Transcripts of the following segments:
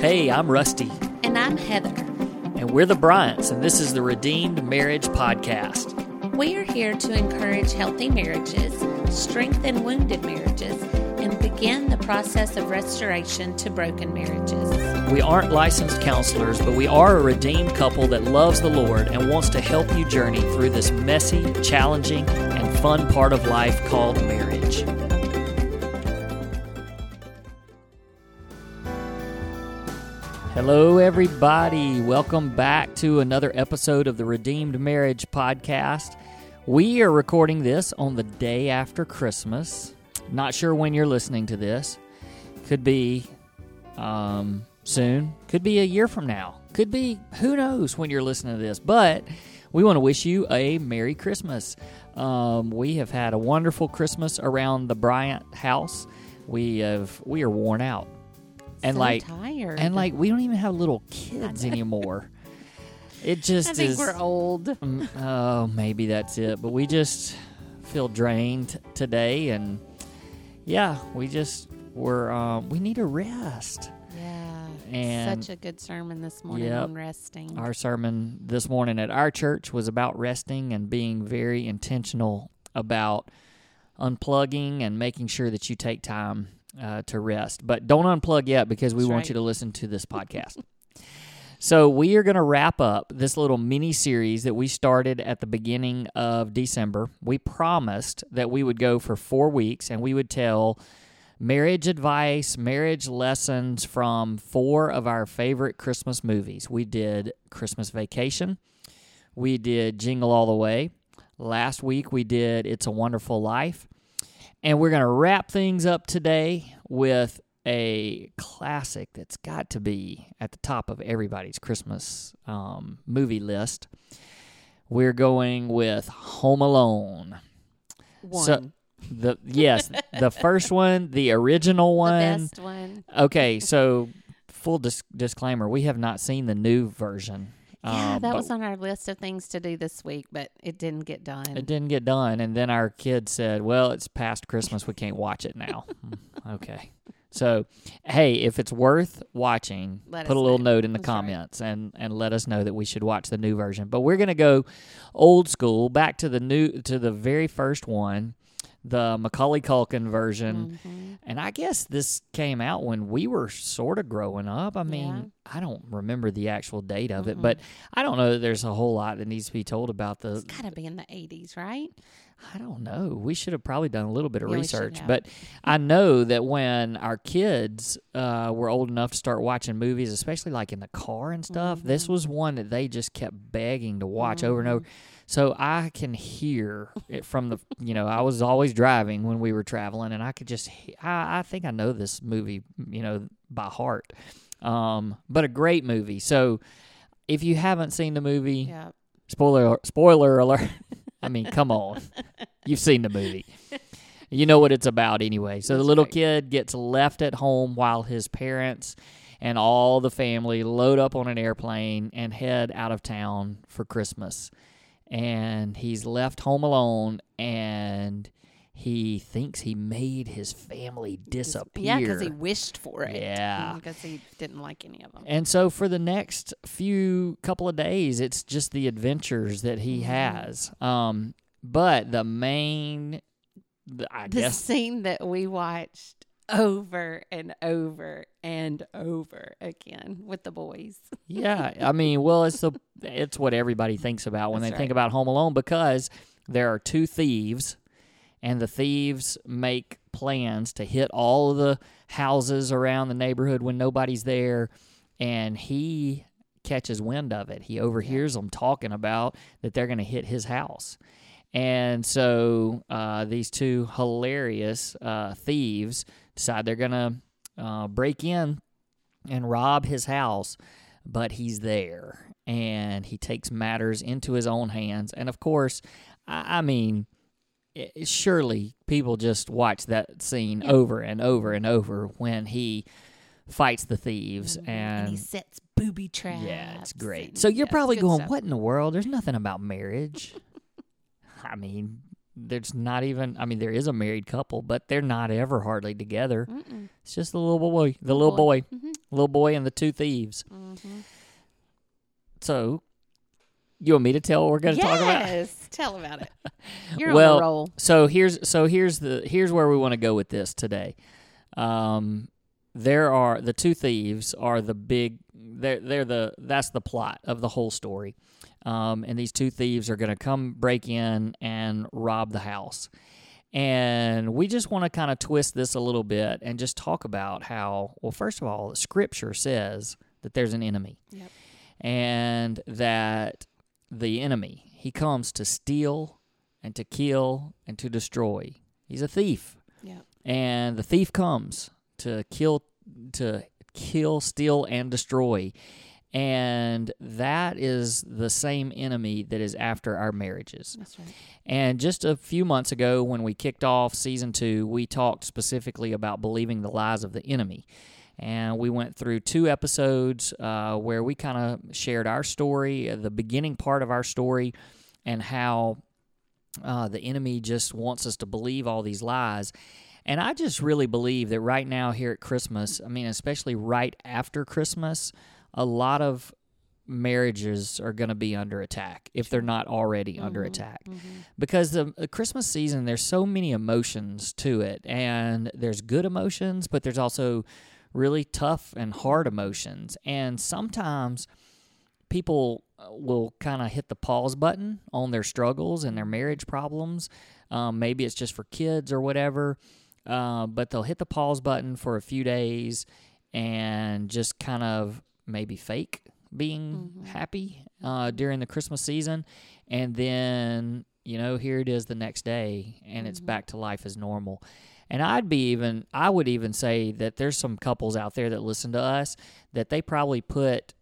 Hey, I'm Rusty, And I'm Heather. and we're the Bryants, and this is the Redeemed Marriage Podcast. We are here to encourage healthy marriages, strengthen wounded marriages, and begin the process of restoration to broken marriages. We aren't licensed counselors, but we are a redeemed couple that loves the Lord and wants to help you journey through this messy, challenging, and fun part of life called marriage. Hello, everybody. Welcome back to another episode of the Redeemed Marriage Podcast. We are recording this on the day after Christmas. Not sure when you're listening to this. Could be um, soon. Could be a year from now. Could be who knows when you're listening to this. But we want to wish you a Merry Christmas. Um, we have had a wonderful Christmas around the Bryant house. We have we are worn out, and So like tired. and like we don't even have little kids anymore. It just I think is. we're old. Mm, Oh, maybe that's it. But we just feel drained today, and yeah, we just we're um, we need a rest. Yeah. And- Such a good sermon this morning Yep. on resting. Our sermon this morning at our church was about resting and being very intentional about unplugging and making sure that you take time uh, to rest. But don't unplug yet because we That's want right. you to listen to this podcast. so we are going to wrap up this little mini series that we started at the beginning of December. We promised that we would go for four weeks and we would tell marriage advice, marriage lessons from four of our favorite Christmas movies. We did Christmas Vacation, we did Jingle All the Way. Last week we did It's a Wonderful Life. And we're going to wrap things up today with a classic that's got to be at the top of everybody's Christmas um, movie list. We're going with Home Alone. One. So- The yes, the first one, the original the one. best one. Okay, so full dis- disclaimer: we have not seen the new version. Yeah, Um, that was on our list of things to do this week, but it didn't get done. It didn't get done, and then our kid said, "Well, it's past Christmas. We can't watch it now." Hmm, okay, so hey, if it's worth watching, Let put a little know. note in the That's right. comments and and let us know that we should watch the new version. But we're gonna go old school, back to the new to the very first one, the Macaulay Culkin version. Mhm. And I guess this came out when we were sort of growing up. I mean, Yeah. I don't remember the actual date of it, but I don't know that there's a whole lot that needs to be told about the. It's got to be in the 80s, right? I don't know. We should have probably done a little bit of Yeah, research, but I know that when our kids uh, were old enough to start watching movies, especially like in the car and stuff, this Mm-hmm. was one that they just kept begging to watch over and over. So I can hear it from the, you know, I was always driving when we were traveling, and I could just, I, I think I know this movie, you know, by heart. Um, but a great movie. So if you haven't seen the movie, Yeah. spoiler spoiler alert. I mean, come on. You've seen the movie. You know what it's about anyway. So the little right. kid gets left at home while his parents and all the family load up on an airplane and head out of town for Christmas. And he's left home alone and he thinks he made his family disappear. Yeah, because he wished for it. Yeah. Because he didn't like any of them. And so for the next few couple of days, it's just the adventures that he has. Um, but the main, I the guess, scene that we watched over and over and over again with the boys. yeah. I mean, well, it's the it's what everybody thinks about when That's they think about Home Alone because there are two thieves, and the thieves make plans to hit all of the houses around the neighborhood when nobody's there, and he catches wind of it. He overhears them talking about that they're going to hit his house. And so uh, these two hilarious uh, thieves decide they're going to uh, break in and rob his house, but he's there and he takes matters into his own hands. And of course, I, I mean, surely people just watch that scene over and over and over when he fights the thieves Mhm. and, he sets booby traps. yeah, it's great. and- So you're yeah, probably going, stuff. what in the world? There's nothing about marriage. I mean, there's not even. I mean, there is a married couple, but they're not ever hardly together. Mm-mm. It's just the little boy, the little boy. Mhm. Little boy and the two thieves. Mm-hmm. So, you want me to tell what we're going to talk about? Yes, tell about it. You're Well, on the roll. So here's so here's the here's where we want to go with this today. Um, there are the two thieves are the big they're they're the that's the plot of the whole story. Um, and these two thieves are going to come break in and rob the house. And we just want to kind of twist this a little bit and just talk about how, well, first of all, Scripture says that there's an enemy Yep. and that the enemy, he comes to steal and to kill and to destroy. He's a thief. Yep. And the thief comes to kill to kill, steal and destroy. And that is the same enemy that is after our marriages. That's right. And just a few months ago, when we kicked off season two, we talked specifically about believing the lies of the enemy. And we went through two episodes uh, where we kind of shared our story, uh, the beginning part of our story, and how uh, the enemy just wants us to believe all these lies. And I just really believe that right now, here at Christmas, I mean, especially right after Christmas, a lot of marriages are going to be under attack if they're not already under attack because the, the christmas season there's so many emotions to it and there's good emotions but there's also really tough and hard emotions. And sometimes people uh, will kind of hit the pause button on their struggles and their marriage problems. Um, maybe it's just for kids or whatever uh, but they'll hit the pause button for a few days and just kind of maybe fake being happy uh, during the Christmas season, and then you know here it is the next day, and it's back to life as normal. And I'd be even, I would even say that there's some couples out there that listen to us that they probably put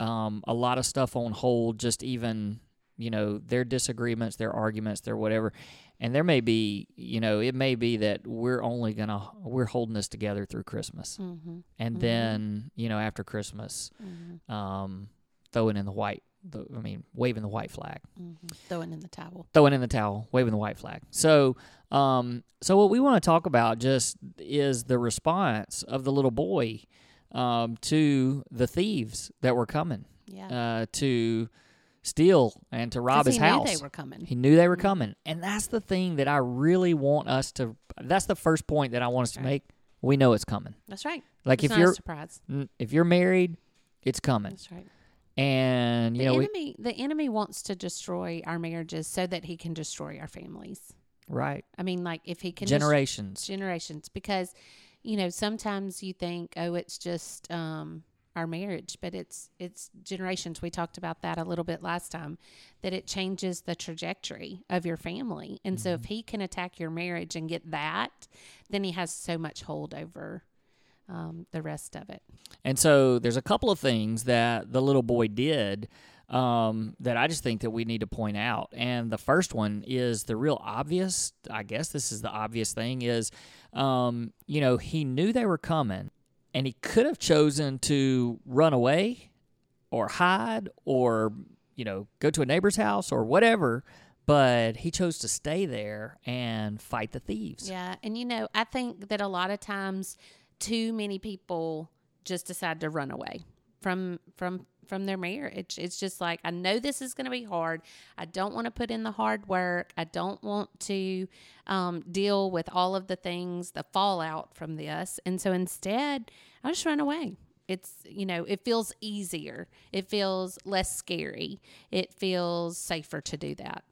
um, a lot of stuff on hold, just even you know their disagreements, their arguments, their whatever. And there may be, you know, it may be that we're only gonna we're holding this together through Christmas, Mm-hmm. and then you know after Christmas, Mm-hmm. um, throwing in the white, the, I mean, waving the white flag, Mm-hmm. Throwing in the towel. throwing in the towel, waving the white flag. So, um, so what we want to talk about just is the response of the little boy um, to the thieves that were coming Yeah. uh, to steal and to rob his he house. Knew they were coming. He knew they were coming. And that's the thing that I really want us to that's the first point that I want us to Right. make. We know it's coming. That's right. Like it's if not you're a surprise. if you're married, it's coming. That's right. And you The know, we, enemy, the enemy wants to destroy our marriages so that he can destroy our families. right. I mean, like if he can Generations. generations, because you know sometimes you think, oh, it's just um, our marriage, but it's it's generations. We talked about that a little bit last time, that it changes the trajectory of your family, and so if Mm-hmm. he can attack your marriage and get that, then he has so much hold over um, the rest of it. And so there's a couple of things that the little boy did um, that I just think that we need to point out. And the first one is the real obvious. I guess this is the obvious thing is, um, you know, he knew they were coming, and he could have chosen to run away, or hide, or you know, go to a neighbor's house or whatever. But he chose to stay there and fight the thieves. Yeah, and you know, I think that a lot of times too many people just decide to run away from from from their marriage. It's just like I know this is going to be hard. I don't want to put in the hard work. I don't want to um, deal with all of the things, the fallout from this, and so instead, I just run away. It's you know, it feels easier. It feels less scary. It feels safer to do that.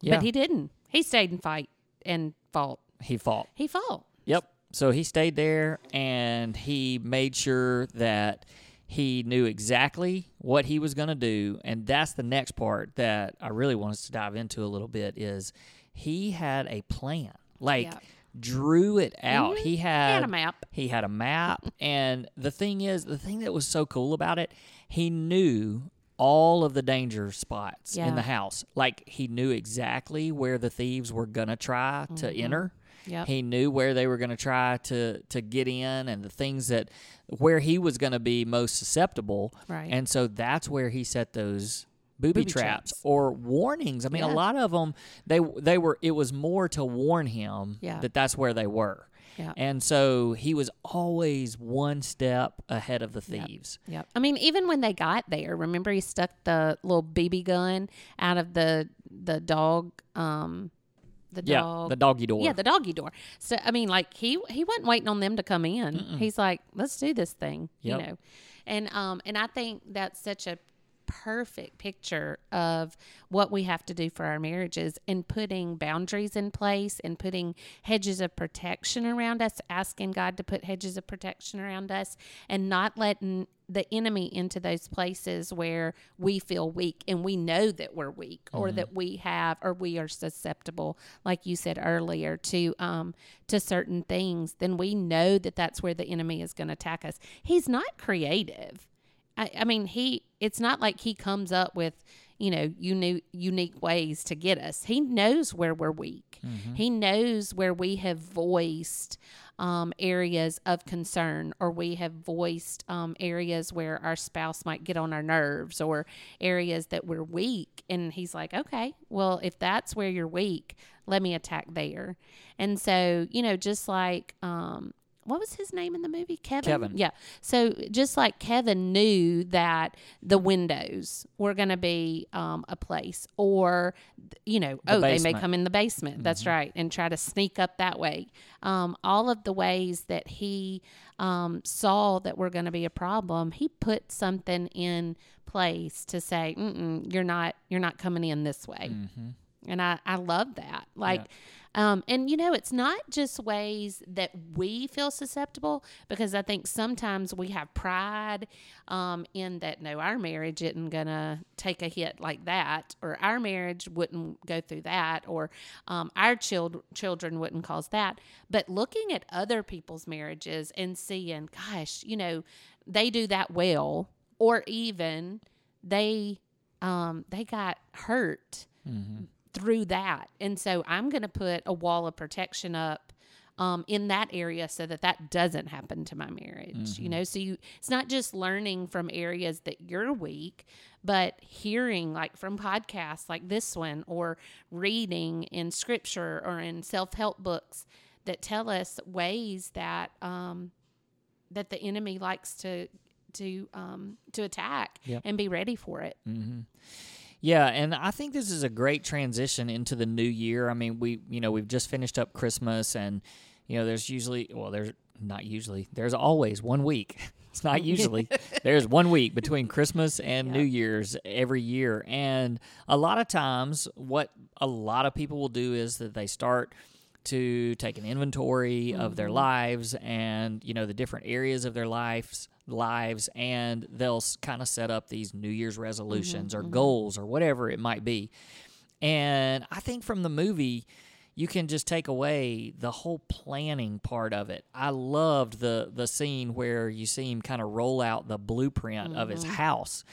Yeah, But he didn't. He stayed and fight and fought. he fought. He fought. Yep. So he stayed there and he made sure that he knew exactly what he was going to do. And that's the next part that I really want us to dive into a little bit is he had a plan. Like Yeah. drew it out. Mm-hmm. He He had had a map. he had a map and the thing is the thing that was so cool about it, he knew all of the danger spots in the house. Like he knew exactly where the thieves were going to try to mm-hmm. enter. Yep. He knew where they were going to try to to get in and the things that where he was going to be most susceptible. Right. And so that's where he set those booby, Booby traps, traps. or warnings. I mean, a lot of them they they were it was more to warn him Yeah. that that's where they were. Yeah. And so he was always one step ahead of the Yep. thieves. Yep. I mean, even when they got there, remember he stuck the little BB gun out of the the dog, um, the Yeah, dog, the doggy door. yeah, the doggy door. So I mean, like he he wasn't waiting on them to come in. He's like, let's do this thing, Yep. you know, and um and I think that's such a perfect picture of what we have to do for our marriages and putting boundaries in place and putting hedges of protection around us asking God to put hedges of protection around us and not letting the enemy into those places where we feel weak and we know that we're weak or that we have or we are susceptible like you said earlier to um to certain things then we know that that's where the enemy is going to attack us he's not creative I, I mean, he. It's not like he comes up with, you know, uni- unique ways to get us. He knows where we're weak. He knows where we have voiced um, areas of concern, or we have voiced um, areas where our spouse might get on our nerves, or areas that we're weak. And he's like, okay, well, if that's where you're weak, let me attack there. And so, you know, just like. Um, what was his name in the movie? Kevin. Kevin. Yeah. So just like Kevin knew that the windows were going to be um, a place, or you know, The oh, they may come in the basement. That's right, and try to sneak up that way. Um, all of the ways that he um, saw that were going to be a problem, he put something in place to say, Mm-mm, "You're not, you're not coming in this way." And I, I love that. Like, um, and you know, it's not just ways that we feel susceptible because I think sometimes we have pride um, in that, no, our marriage isn't going to take a hit like that, or our marriage wouldn't go through that, or um, our child- children wouldn't cause that. But looking at other people's marriages and seeing, gosh, you know, they do that well, or even they um, they got hurt through that. And so I'm going to put a wall of protection up um, in that area so that that doesn't happen to my marriage. You know, so you it's not just learning from areas that you're weak, but hearing like from podcasts like this one or reading in scripture or in self-help books that tell us ways that um, that the enemy likes to to um, to attack Yep. and be ready for it. Yeah, and I think this is a great transition into the new year. I mean, we you know we've just finished up Christmas, and you know there's usually well there's not usually there's always one week. It's not usually there's one week between Christmas and New Year's every year, and a lot of times what a lot of people will do is that they start to take an inventory of their mm-hmm. lives and you know the different areas of their lives lives and they'll kind of set up these new year's resolutions mm-hmm, or mm-hmm. goals or whatever it might be. And i think from the movie you can just take away the whole planning part of it. I loved the the scene where you see him kind of roll out the blueprint of his mm-hmm. house.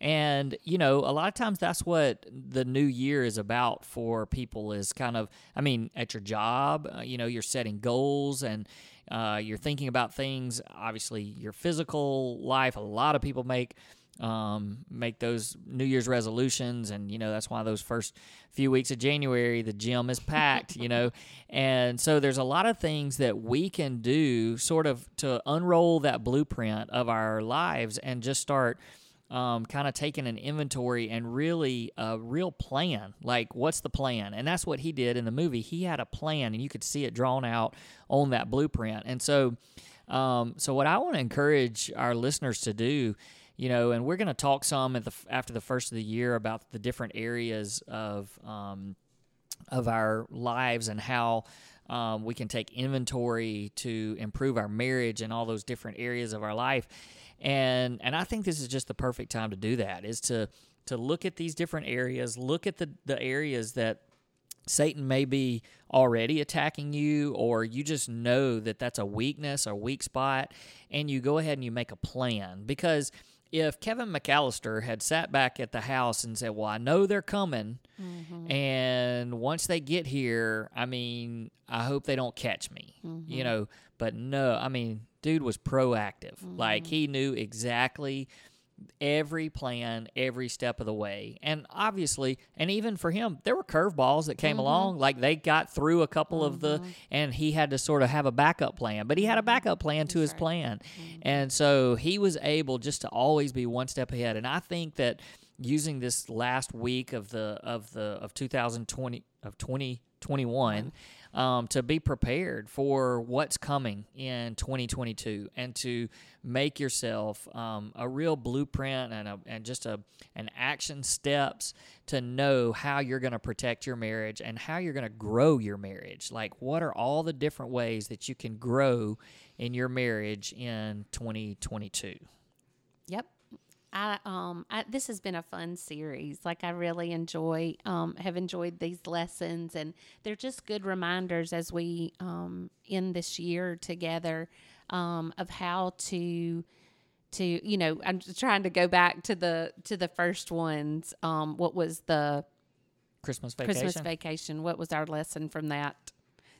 And you know a lot of times that's what the new year is about for people is kind of i mean at your job uh, you know you're setting goals and uh, you're thinking about things obviously your physical life a lot of people make um, make those new year's resolutions and you know that's why those first few weeks of january the gym is packed you know? And so there's a lot of things that we can do sort of to unroll that blueprint of our lives and just start um, kind of taking an inventory and really a real plan. Like, what's the plan? And that's what he did in the movie. He had a plan, and you could see it drawn out on that blueprint. And so, um, so what I want to encourage our listeners to do, you know, and we're going to talk some at the after the first of the year about the different areas of um, of our lives and how um, we can take inventory to improve our marriage and all those different areas of our life and and I think this is just the perfect time to do that is to to look at these different areas look at the the areas that Satan may be already attacking you, or you just know that that's a weakness, a weak spot, and you go ahead and you make a plan. Because if Kevin McCallister had sat back at the house and said, Well, I know they're coming, mm-hmm. and once they get here, I mean, I hope they don't catch me, you mm-hmm. know, but no, I mean, dude was proactive. Like, mm-hmm. he knew exactly every plan every step of the way. And obviously, and even for him, there were curveballs that came Mm-hmm. along. Like they got through a couple of the, mm-hmm. and he had to sort of have a backup plan, but he had a mm-hmm. backup plan to his right. plan. And so he was able just to always be one step ahead. And I think that using this last week of the of the of 2020 of 2021 um, to be prepared for what's coming in 2022 and to make yourself um, a real blueprint and a, and just a an action steps to know how you're going to protect your marriage and how you're going to grow your marriage like what are all the different ways that you can grow in your marriage in 2022 Yep. I um I, this has been a fun series. Like I really enjoy um have enjoyed these lessons and they're just good reminders as we um end this year together um of how to to you know I'm just trying to go back to the to the first ones um what was the christmas vacation. Christmas vacation what was our lesson from that?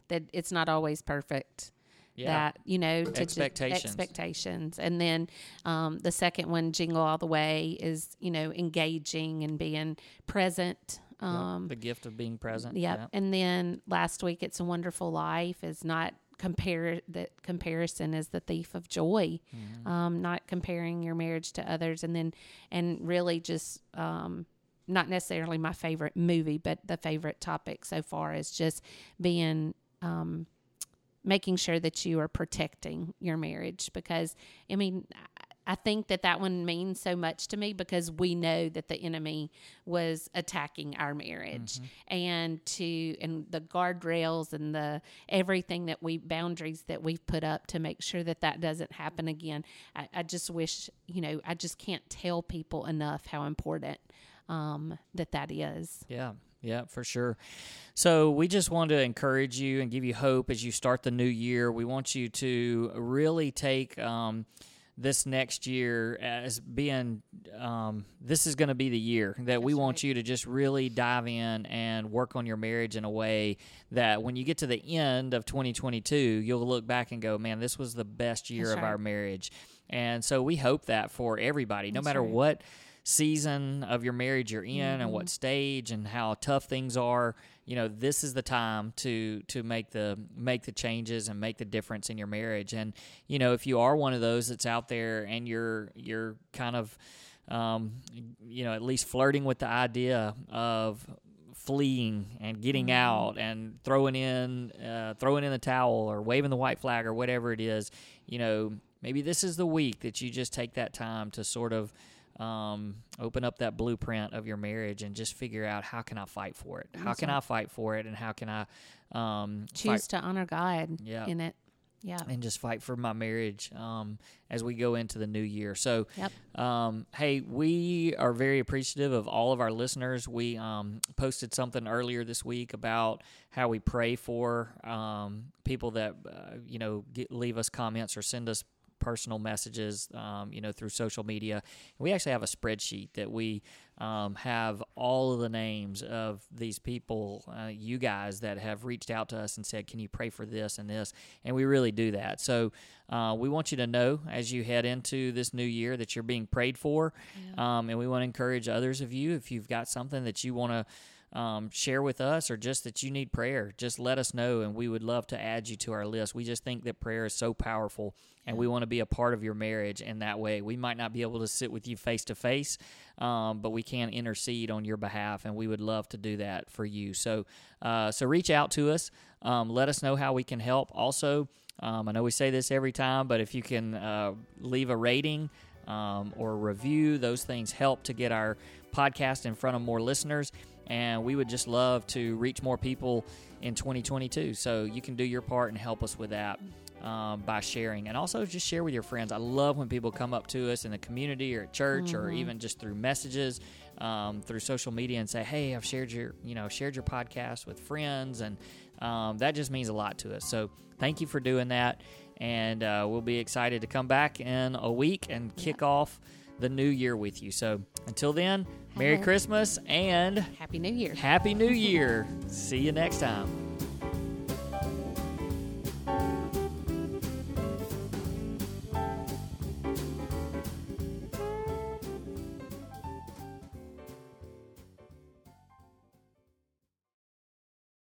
That it's not always perfect yeah that you know to ju- Expectations. expectations and then um, the second one jingle all the way is you know engaging and being present Yep, um, the gift of being present yep. yeah. and then last week it's a wonderful life is not compare that comparison is the thief of joy Mm-hmm. um, not comparing your marriage to others and then and really just um, not necessarily my favorite movie but the favorite topic so far is just being um, making sure that you are protecting your marriage because i mean I- think that that one means so much to me because we know that the enemy was attacking our marriage and to and the guardrails and the everything that we boundaries that we've put up to make sure that that doesn't happen again. I, I just wish you know I just can't tell people enough how important um, that that is. Yeah, yeah, for sure. So we just want to encourage you and give you hope as you start the new year. We want you to really take um, this next year as being um, this is going to be the year that we want you to just really dive in and work on your marriage in a way that when you get to the end of 2022, you'll look back and go, "Man, this was the best year That's of right. our marriage." And so we hope that for everybody, no That's matter right. what season of your marriage you're in and Mm-hmm. what stage and how tough things are you know this is the time to to make the make the changes and make the difference in your marriage and you know if you are one of those that's out there and you're you're kind of um, you know at least flirting with the idea of fleeing and getting Mm-hmm. out and throwing in uh, throwing in the towel or waving the white flag or whatever it is you know maybe this is the week that you just take that time to sort of um, open up that blueprint of your marriage and just figure out how can I fight for it? How can. I fight for it? And how can I um, Choose fight to honor God Yeah. in it. Yeah. and just fight for my marriage um, as we go into the new year? So, Yep. um, hey, we are very appreciative of all of our listeners. We um, posted something earlier this week about how we pray for um, people that uh, you know get, leave us comments or send us personal messages, um, you know, through social media. We actually have a spreadsheet that we um, have all of the names of these people, uh, you guys that have reached out to us and said, "Can you pray for this and this?" And we really do that. So uh, we want you to know as you head into this new year that you're being prayed for, um, and we want to encourage others of you if you've got something that you want to. Um, share with us, or just that you need prayer, just let us know, and we would love to add you to our list. We just think that prayer is so powerful, and we want to be a part of your marriage in that way. We might not be able to sit with you face to face, um, but we can intercede on your behalf, and we would love to do that for you. So, uh, so reach out to us. Um, let us know how we can help. Also, um, I know we say this every time, but if you can uh, leave a rating um, or a review, those things help to get our podcast in front of more listeners. And we would just love to reach more people in 2022. So you can do your part and help us with that um, by sharing. And also just share with your friends. I love when people come up to us in the community or at church or even just through messages. Um, through social media and say, "Hey, I've shared your, you know, shared your podcast with friends," and um, that just means a lot to us. So, thank you for doing that, and uh, we'll be excited to come back in a week and kick off the new year with you. So, until then, Merry Christmas and Happy New Year. Happy New Year. See you next time.